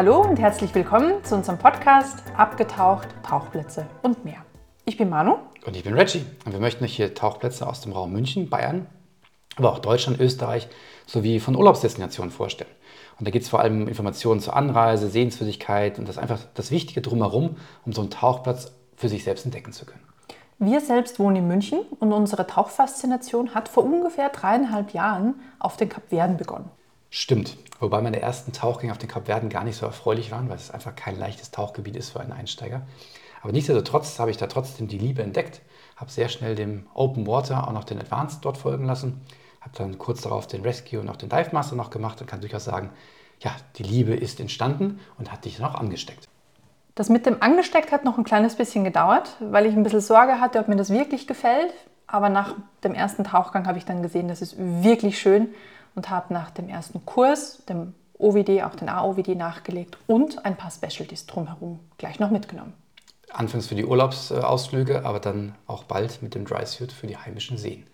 hallo und herzlich willkommen zu unserem Podcast Abgetaucht, Tauchplätze und mehr. Ich bin Manu. Und ich bin Reggie. Und wir möchten euch hier Tauchplätze aus dem Raum München, Bayern, aber auch Deutschland, Österreich sowie von Urlaubsdestinationen vorstellen. Und da geht es vor allem um Informationen zur Anreise, Sehenswürdigkeit und das einfach das Wichtige drumherum, um so einen Tauchplatz für sich selbst entdecken zu können. Wir selbst wohnen in München und unsere Tauchfaszination hat vor ungefähr dreieinhalb Jahren auf den Kapverden begonnen. Stimmt, wobei meine ersten Tauchgänge auf den Kapverden gar nicht so erfreulich waren, weil es einfach kein leichtes Tauchgebiet ist für einen Einsteiger. Aber nichtsdestotrotz habe ich da trotzdem die Liebe entdeckt, habe sehr schnell dem Open Water auch noch den Advanced dort folgen lassen, habe dann kurz darauf den Rescue und auch den Dive Master noch gemacht und kann durchaus sagen, ja, die Liebe ist entstanden und hat dich dann auch angesteckt. Das mit dem angesteckt hat noch ein kleines bisschen gedauert, weil ich ein bisschen Sorge hatte, ob mir das wirklich gefällt. Aber nach dem ersten Tauchgang habe ich dann gesehen, das ist wirklich schön und habe nach dem ersten Kurs, dem OVD, auch den AOVD nachgelegt und ein paar Specialties drumherum gleich noch mitgenommen. Anfangs für die Urlaubsausflüge, aber dann auch bald mit dem Dry Suit für die heimischen Seen.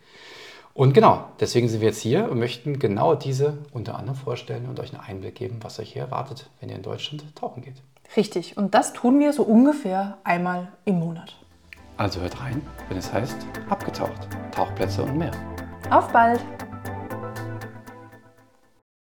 Und genau, deswegen sind wir jetzt hier und möchten genau diese unter anderem vorstellen und euch einen Einblick geben, was euch hier erwartet, wenn ihr in Deutschland tauchen geht. Richtig, und das tun wir so ungefähr einmal im Monat. Also hört rein, wenn es heißt Abgetaucht, Tauchplätze und mehr. Auf bald!